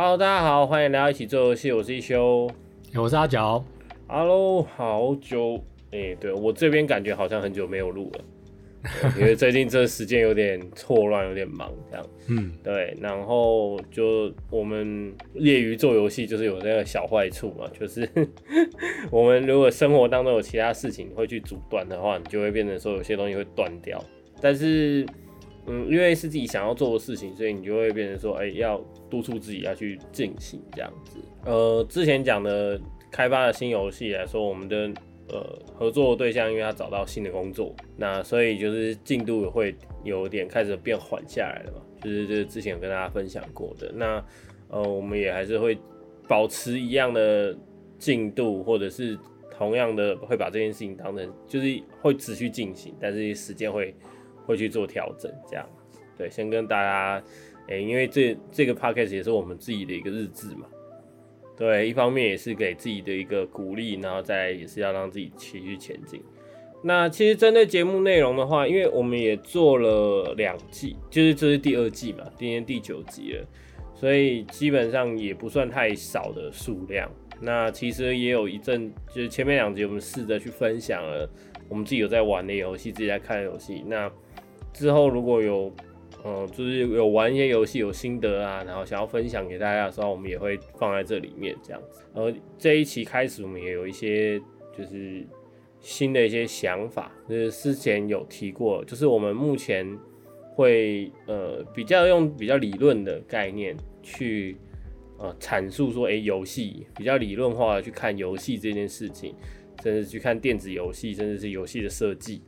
Hello，大家好，欢迎来到一起做游戏，我是一休。欸我是阿角，Hello，好久，哎、对我这边感觉好像很久没有录了，对 因为最近这时间有点错乱，有点忙这样。嗯，对，然后就我们业余做游戏就是有那个小坏处嘛，就是 我们如果生活当中有其他事情会去阻断的话，你就会变成说有些东西会断掉。但是，嗯，因为是自己想要做的事情，所以你就会变成说，哎、要督促自己要去进行这样子。呃，之前讲的开发的新游戏来说，我们的呃合作对象，因为他找到新的工作，那所以就是进度也会有点开始变缓下来了嘛，就是这之前有跟大家分享过的。那呃，我们也还是会保持一样的进度，或者是同样的会把这件事情当成就是会持续进行，但是时间会会去做调整，这样。对，先跟大家，诶、因为这这个 podcast 也是我们自己的一个日志嘛。对，一方面也是给自己的一个鼓励，然后再也是要让自己持续前进。那其实针对节目内容的话，因为我们也做了两季，就是这是第二季嘛，今天第九集了，所以基本上也不算太少的数量。那其实也有一阵，就是前面两集我们试着去分享了我们自己有在玩的游戏，自己在看的游戏。那之后如果有嗯，就是有玩一些游戏有心得啊，然后想要分享给大家的时候，我们也会放在这里面这样子。然后这一期开始，我们也有一些就是新的一些想法，就是之前有提过，就是我们目前会呃比较用比较理论的概念去呃阐述说，诶，游戏比较理论化的去看游戏这件事情，甚至去看电子游戏，甚至是游戏的设计。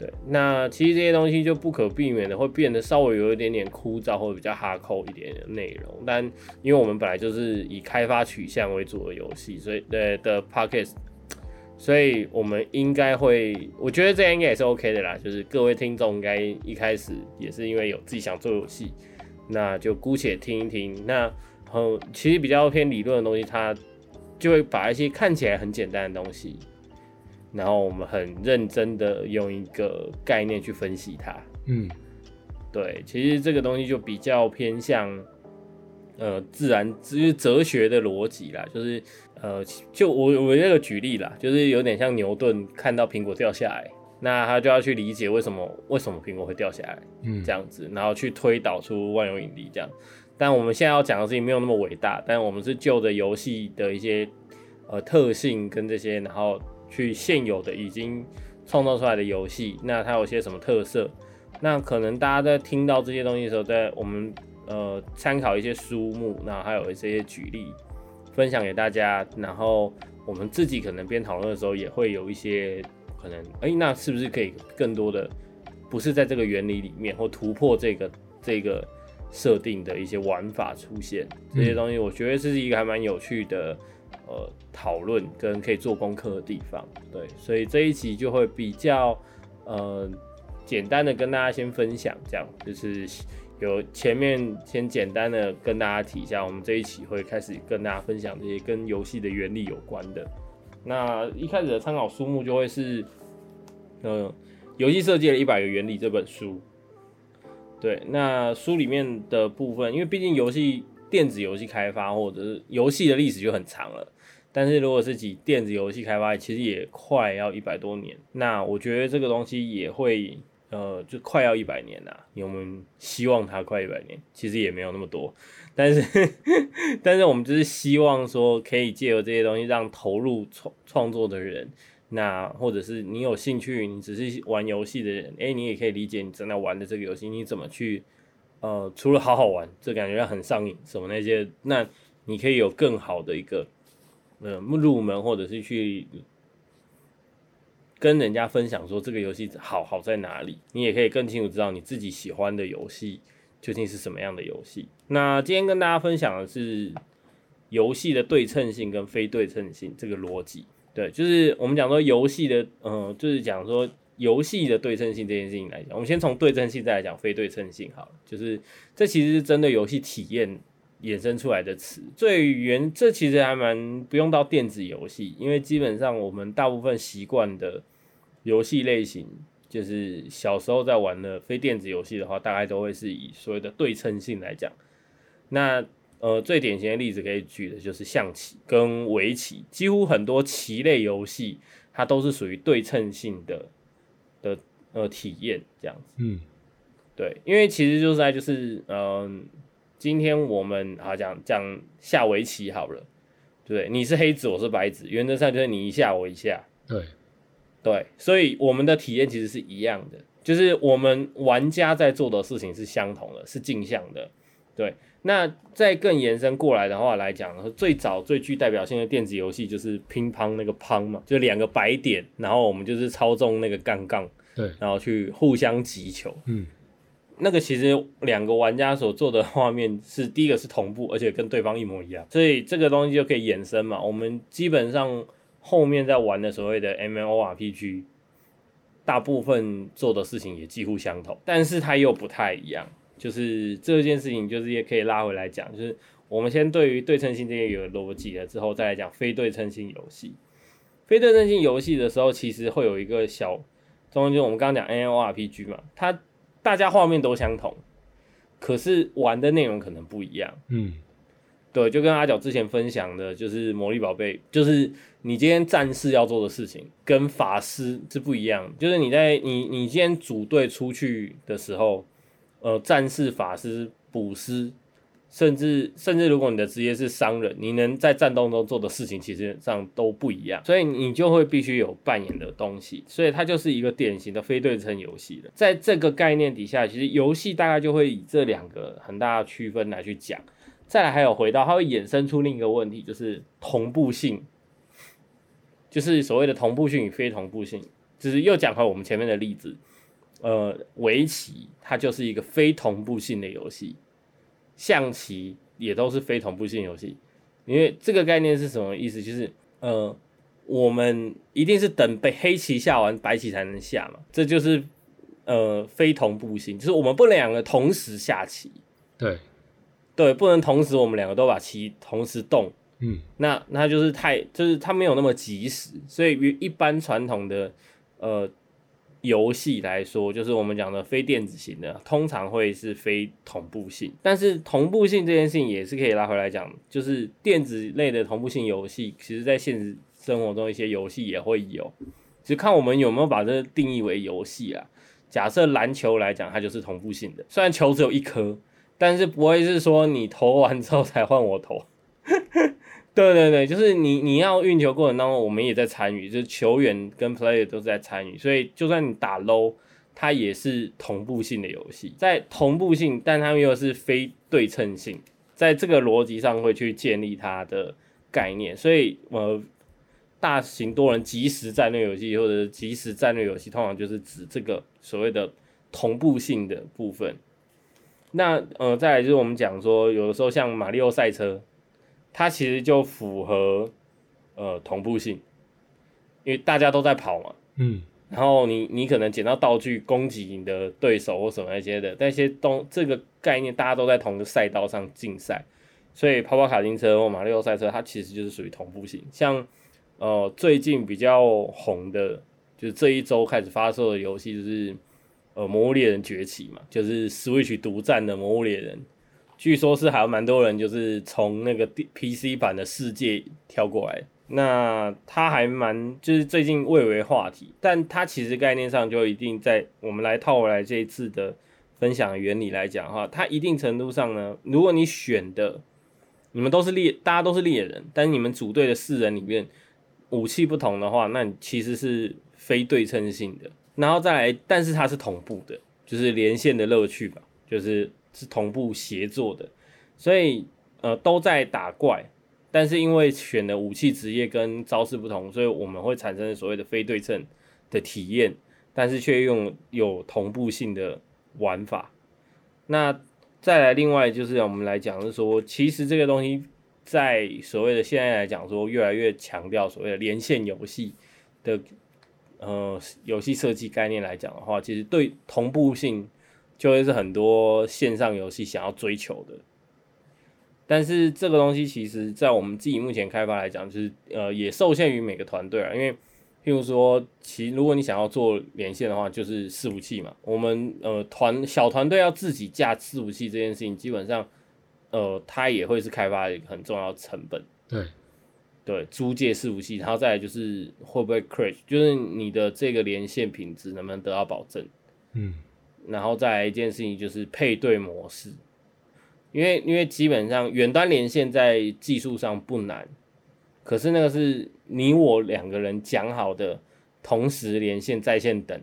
对，那其实这些东西就不可避免的会变得稍微有一点点枯燥，或者比较哈扣一点的内容。但因为我们本来就是以开发取向为主的游戏，所以呃的 podcast，所以我们应该会，我觉得这应该也是 OK 的啦。就是各位听众应该一开始也是因为有自己想做游戏，那就姑且听一听。那很，其实比较偏理论的东西，它就会把一些看起来很简单的东西。然后我们很认真的用一个概念去分析它。嗯，对，其实这个东西就比较偏向呃自然，就是哲学的逻辑啦，就是呃，就我我这个举例啦，就是有点像牛顿看到苹果掉下来，那他就要去理解为什么为什么苹果会掉下来，嗯这样子，然后去推导出万有引力这样。但我们现在要讲的事情没有那么伟大，但我们是就着游戏的一些呃特性跟这些，然后去现有的已经创造出来的游戏，那它有些什么特色？那可能大家在听到这些东西的时候，在我们呃参考一些书目，那还有一些举例分享给大家，然后我们自己可能边讨论的时候，也会有一些可能，哎、那是不是可以更多的不是在这个原理里面，或突破这个这个设定的一些玩法出现？这些东西，我觉得这是一个还蛮有趣的。呃，讨论跟可以做功课的地方，对，所以这一集就会比较呃简单的跟大家先分享，这样就是有前面先简单的跟大家提一下，我们这一期会开始跟大家分享这些跟游戏的原理有关的。那一开始的参考书目就会是，呃，游戏设计的一百个原理这本书。对，那书里面的部分，因为毕竟游戏电子游戏开发或者是游戏的历史就很长了。但是如果是以电子游戏开发，其实也快要一百多年。那我觉得这个东西也会，呃，就快要一百年啦。我们希望它快一百年，其实也没有那么多。但是，但是我们就是希望说，可以借由这些东西，让投入创创作的人，那或者是你有兴趣，你只是玩游戏的人，诶、你也可以理解你正在玩的这个游戏，你怎么去，呃，除了好好玩，这感觉很上瘾，什么那些，那你可以有更好的一个。呃，入门或者是去跟人家分享说这个游戏好好在哪里，你也可以更清楚知道你自己喜欢的游戏究竟是什么样的游戏。那今天跟大家分享的是游戏的对称性跟非对称性这个逻辑。对，就是我们讲说游戏的，呃，就是讲说游戏的对称性这件事情来讲，我们先从对称性再来讲非对称性好了。就是这其实是针对游戏体验。衍生出来的词，最原这其实还蛮不用到电子游戏，因为基本上我们大部分习惯的游戏类型，就是小时候在玩的非电子游戏的话，大概都会是以所谓的对称性来讲。那呃，最典型的例子可以举的就是象棋跟围棋，几乎很多棋类游戏它都是属于对称性的的呃体验这样子。嗯，对，因为其实就是在就是嗯、今天我们好讲讲下围棋好了，对？你是黑子，我是白子，原则上就是你一下我一下，对，对，所以我们的体验其实是一样的，就是我们玩家在做的事情是相同的，是镜像的。对，那再更延伸过来的话来讲，最早最具代表性的电子游戏就是乒乓那个乓嘛，就两个白点，然后我们就是操纵那个杠杠，对，然后去互相击球。嗯，那个其实两个玩家所做的画面是第一个是同步，而且跟对方一模一样，所以这个东西就可以衍生嘛。我们基本上后面在玩的所谓的 MMORPG，大部分做的事情也几乎相同，但是它又不太一样。就是这件事情，就是也可以拉回来讲，就是我们先对于对称性这些有逻辑了之后，再来讲非对称性游戏。非对称性游戏的时候，其实会有一个小，中间就我们刚刚讲 MMORPG 嘛，它大家画面都相同，可是玩的内容可能不一样。嗯，对，就跟阿角之前分享的，就是魔力宝贝，就是你今天战士要做的事情跟法师是不一样。就是你在你你今天组队出去的时候，呃，战士、法师、捕师，甚至甚至如果你的职业是商人，你能在战斗中做的事情，其实上都不一样，所以你就会必须有扮演的东西，所以它就是一个典型的非对称游戏了。在这个概念底下，其实游戏大概就会以这两个很大的区分来去讲。再来还有回到，它会衍生出另一个问题，就是同步性，就是所谓的同步性与非同步性，就是又讲回我们前面的例子，呃，围棋它就是一个非同步性的游戏，象棋也都是非同步性游戏，因为这个概念是什么意思？就是呃，我们一定是等被黑棋下完，白棋才能下嘛，这就是呃非同步性，就是我们不能两个同时下棋。对，对，不能同时我们两个都把棋同时动，嗯，那那就是太就是它没有那么及时，所以与一般传统的呃游戏来说，就是我们讲的非电子型的，通常会是非同步性。但是同步性这件事情也是可以拉回来讲，就是电子类的同步性游戏，其实在现实生活中一些游戏也会有，只看我们有没有把这定义为游戏啊。假设篮球来讲，它就是同步性的，虽然球只有一颗。但是不会是说你投完之后才换我投，对对对，就是你你要运球过程当中，我们也在参与，就是球员跟 player 都是在参与，所以就算你打 low，它也是同步性的游戏，在同步性，但它们又是非对称性，在这个逻辑上会去建立它的概念，所以呃，大型多人即时战略游戏或者即时战略游戏，通常就是指这个所谓的同步性的部分。那呃，再来就是我们讲说，有的时候像马里奥赛车，它其实就符合呃同步性，因为大家都在跑嘛，嗯，然后你你可能捡到道具攻击你的对手或什么那些的，那些东这个概念大家都在同一个赛道上竞赛，所以跑跑卡丁车或马里奥赛车它其实就是属于同步性。像呃最近比较红的，就是这一周开始发售的游戏就是。呃，魔物猎人崛起嘛，就是 Switch 独占的魔物猎人，据说是还有蛮多人就是从那个 PC 版的世界跳过来，那它还蛮就是最近蔚为话题，但它其实概念上就一定在我们来套回来这一次的分享原理来讲哈，它一定程度上呢，如果你选的你们都是猎，大家都是猎人，但是你们组队的四人里面武器不同的话，那你其实是非对称性的。然后再来，但是它是同步的，就是连线的乐趣吧，就是是同步协作的，所以呃都在打怪，但是因为选的武器职业跟招式不同，所以我们会产生所谓的非对称的体验，但是却用有同步性的玩法。那再来另外就是我们来讲是说，其实这个东西在所谓的现在来讲说，越来越强调所谓的连线游戏的。呃，游戏设计概念来讲的话，其实对同步性就会是很多线上游戏想要追求的。但是这个东西其实，在我们自己目前开发来讲，就是呃，也受限于每个团队啊。因为，譬如说，其如果你想要做连线的话，就是伺服器嘛。我们呃团小团队要自己架伺服器这件事情，基本上呃，它也会是开发一个很重要的成本。对，对，租借伺服器，然后再来就是会不会 crash，就是你的这个连线品质能不能得到保证？嗯，然后再来一件事情就是配对模式，因为因为基本上远端连线在技术上不难，可是那个是你我两个人讲好的同时连线在线等，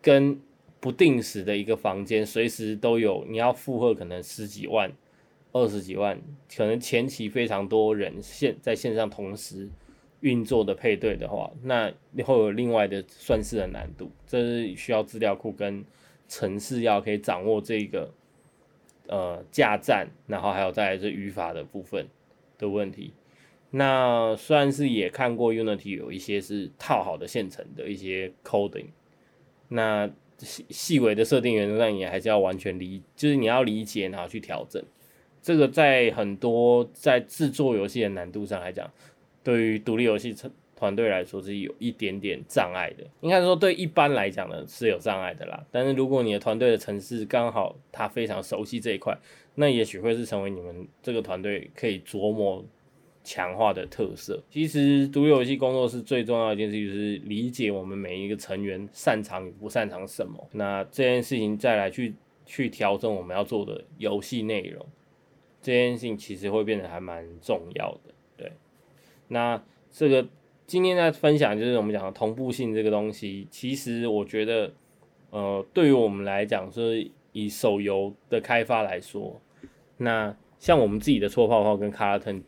跟不定时的一个房间随时都有，你要负荷可能十几万、二十几万，可能前期非常多人线在线上同时运作的配对的话，那会有另外的算式的难度，这是需要资料库跟城市要可以掌握这个呃架站，然后还有再来是语法的部分的问题。那虽然是也看过 Unity 有一些是套好的现成的一些 coding，那细细微的设定原则上也还是要完全理，就是你要理解然后去调整。这个在很多在制作游戏的难度上来讲，对于独立游戏团队来说是有一点点障碍的。应该说对一般来讲呢是有障碍的啦。但是如果你的团队的城市刚好他非常熟悉这一块，那也许会是成为你们这个团队可以琢磨。强化的特色，其实独立游戏工作室最重要一件事就是理解我们每一个成员擅长与不擅长什么，那这件事情再来去去调整我们要做的游戏内容，这件事情其实会变得还蛮重要的。对，那这个今天在分享就是我们讲的同步性这个东西，其实我觉得，呃，对于我们来讲，是以手游的开发来说，那像我们自己的搓泡泡跟卡拉腾。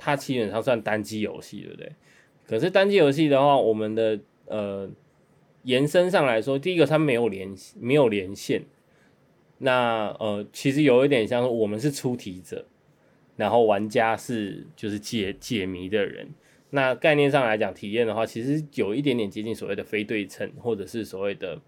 它基本上算单机游戏，对不对？可是单机游戏的话，我们的呃延伸上来说，第一个它没有连没有连线，那呃其实有一点像我们是出题者，然后玩家是就是解解谜的人。那概念上来讲，体验的话，其实有一点点接近所谓的非对称，或者是所谓的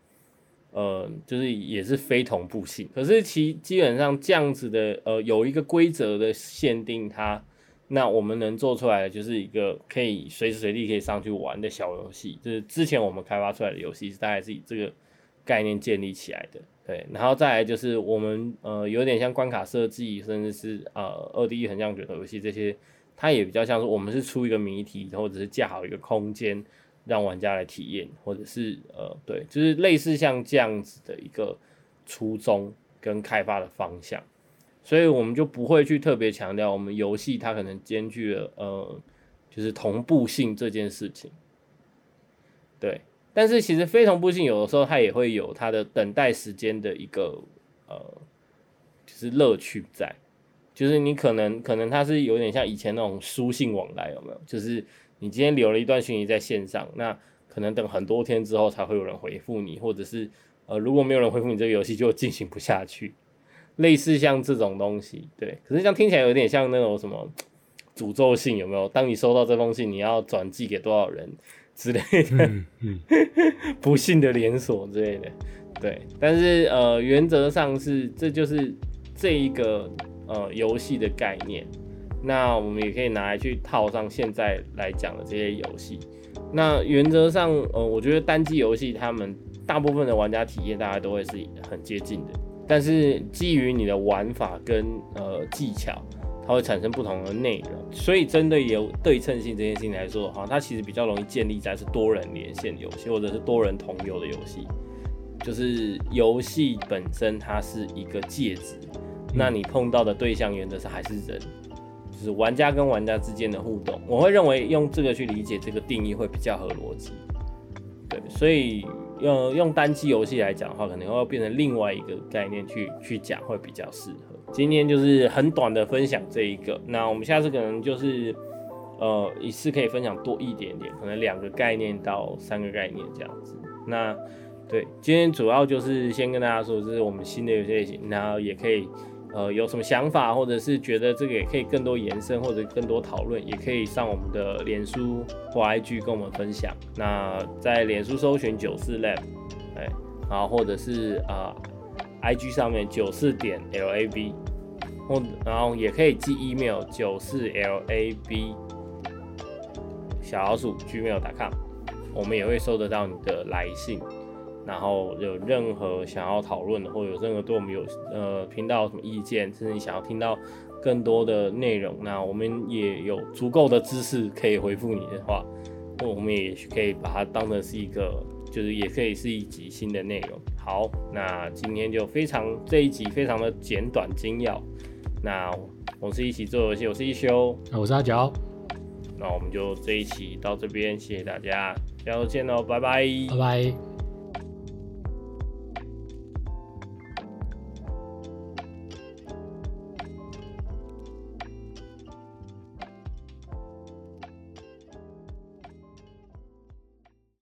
呃就是也是非同步性。可是其基本上这样子的呃有一个规则的限定，它。那我们能做出来的就是一个可以随时随地可以上去玩的小游戏，就是之前我们开发出来的游戏是大概是以这个概念建立起来的，对，然后再来就是我们呃有点像关卡设计，甚至是呃二 D 横向卷轴游戏这些，它也比较像是我们是出一个谜题，或者是架好一个空间让玩家来体验，或者是呃对，就是类似像这样子的一个初衷跟开发的方向。所以我们就不会去特别强调我们游戏它可能兼具了呃，就是同步性这件事情，对。但是其实非同步性有的时候它也会有它的等待时间的一个呃，就是乐趣在，就是你可能可能它是有点像以前那种书信往来有没有？就是你今天留了一段讯息在线上，那可能等很多天之后才会有人回复你，或者是呃如果没有人回复你，这个游戏就进行不下去。类似像这种东西，对，可是这样听起来有点像那种什么诅咒信，有没有？当你收到这封信，你要转寄给多少人之类的，不幸的连锁之类的，对。但是呃，原则上是这就是这一个呃游戏的概念。那我们也可以拿来去套上现在来讲的这些游戏。那原则上，呃，我觉得单机游戏他们大部分的玩家体验，大家都会是很接近的。但是基于你的玩法跟呃技巧，它会产生不同的内容。所以针对有对称性这件事情来说的话，它其实比较容易建立在是多人连线游戏或者是多人同游的游戏。就是游戏本身它是一个介质，那你碰到的对象原则上还是人，就是玩家跟玩家之间的互动。我会认为用这个去理解这个定义会比较合逻辑。对，所以。用用单机游戏来讲的话，可能会变成另外一个概念去去讲，会比较适合。今天就是很短的分享这一个，那我们下次可能就是呃一次可以分享多一点点，可能两个概念到三个概念这样子。那对，今天主要就是先跟大家说，这是我们新的游戏类型，然后也可以。呃，有什么想法，或者是觉得这个也可以更多延伸，或者更多讨论，也可以上我们的脸书或 IG 跟我们分享。那在脸书搜寻九四 lab，哎，然后或者是啊 IG 上面九四点 lab，或然后也可以寄 email 九四 lab 小老鼠 gmail.com，我们也会收得到你的来信。然后有任何想要讨论的，或有任何对我们有呃频道什么意见，甚至你想要听到更多的内容，那我们也有足够的知识可以回复你的话，那我们也可以把它当成是一个，就是也可以是一集新的内容。好，那今天就非常这一集非常的简短精要。那我是一起做游戏，我是一休，我是阿角，那我们就这一期到这边，谢谢大家，下周见喽，拜拜，拜拜。